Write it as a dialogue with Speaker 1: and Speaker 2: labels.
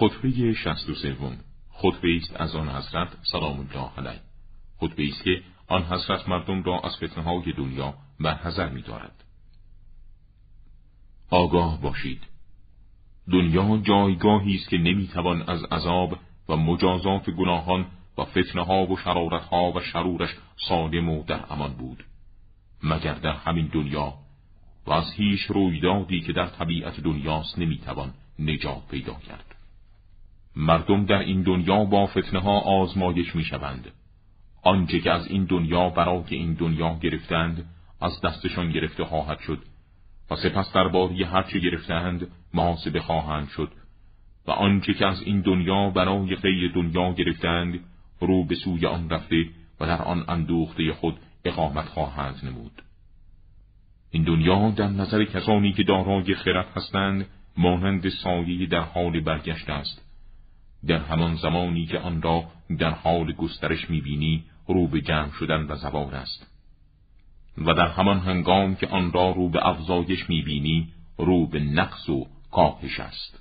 Speaker 1: خطبه شست و سوم. خطبه است از آن حضرت سلام الله علیه. خطبه است که آن حضرت مردم را از فتنه های دنیا برحضر می دارد. آگاه باشید. دنیا جایگاهی است که نمی‌توان از عذاب و مجازات گناهان و فتنه ها و شرارت ها و شرورش سالم و در امان بود. مگر در همین دنیا و از هیچ رویدادی که در طبیعت دنیاست نمی‌توان نجات پیدا کرد. مردم در این دنیا با فتنه ها آزمایش می‌شوند. آنچه که از این دنیا برای این دنیا گرفتند از دستشان گرفته خواهد شد و سپس درباره هرچه گرفتند محاسبه خواهند شد و آنچه که از این دنیا برای غیر دنیا گرفتند رو به سوی آن رفته و در آن اندوخته خود اقامت خواهند نمود. این دنیا در نظر کسانی که دارای خرد هستند مانند سایه در حال برگشت است. در همان زمانی که آن را در حال گسترش می‌بینی رو به جمع شدن و زوال است. و در همان هنگام که آن را رو به افزایش می‌بینی رو به نقص و کاهش است.